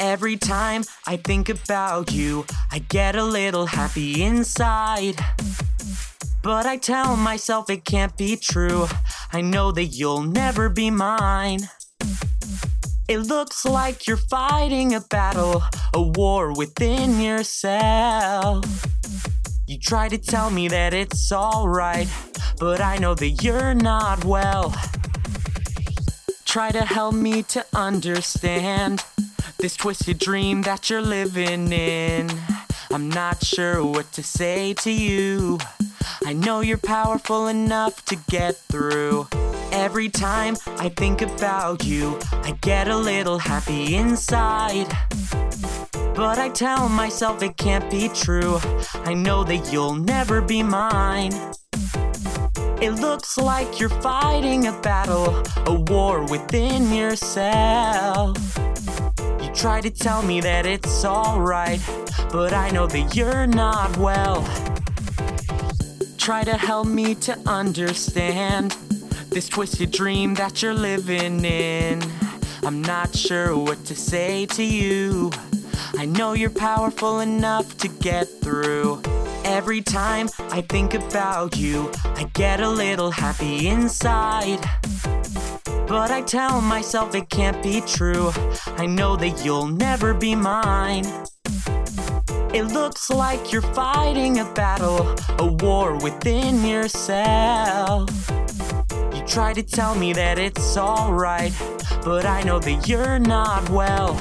Every time I think about you, I get a little happy inside. But I tell myself it can't be true. I know that you'll never be mine. It looks like you're fighting a battle, a war within yourself. You try to tell me that it's alright, but I know that you're not well. Try to help me to understand this twisted dream that you're living in. I'm not sure what to say to you. I know you're powerful enough to get through. Every time I think about you, I get a little happy inside. But I tell myself it can't be true. I know that you'll never be mine. It looks like you're fighting a battle, a war within yourself. Try to tell me that it's alright, but I know that you're not well. Try to help me to understand this twisted dream that you're living in. I'm not sure what to say to you. I know you're powerful enough to get through. Every time I think about you, I get a little happy inside. But I tell myself it can't be true. I know that you'll never be mine. It looks like you're fighting a battle, a war within yourself. You try to tell me that it's alright, but I know that you're not well.